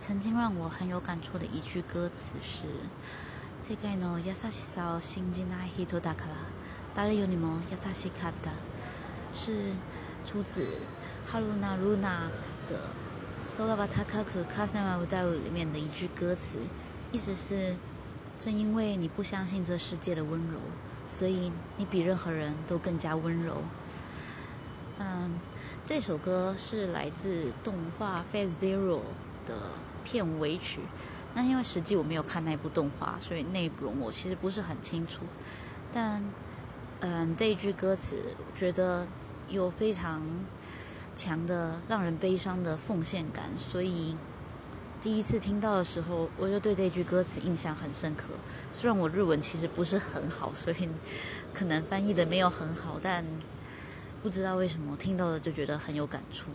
曾经让我很有感触的一句歌词是“世界の優しさを信じない人だから誰よりも優しかった”，是出自哈鲁娜露娜的《空は高く風は歌う》里面的一句歌词，意思是：正因为你不相信这世界的温柔，所以你比任何人都更加温柔。嗯，这首歌是来自动画《Phase Zero》 的片尾曲。那因为实际我没有看那部动画，所以内容我其实不是很清楚。但，嗯，这一句歌词，我觉得有非常强的让人悲伤的奉献感，所以第一次听到的时候，我就对这句歌词印象很深刻。虽然我日文其实不是很好，所以可能翻译的没有很好，但。不知道为什么听到了就觉得很有感触。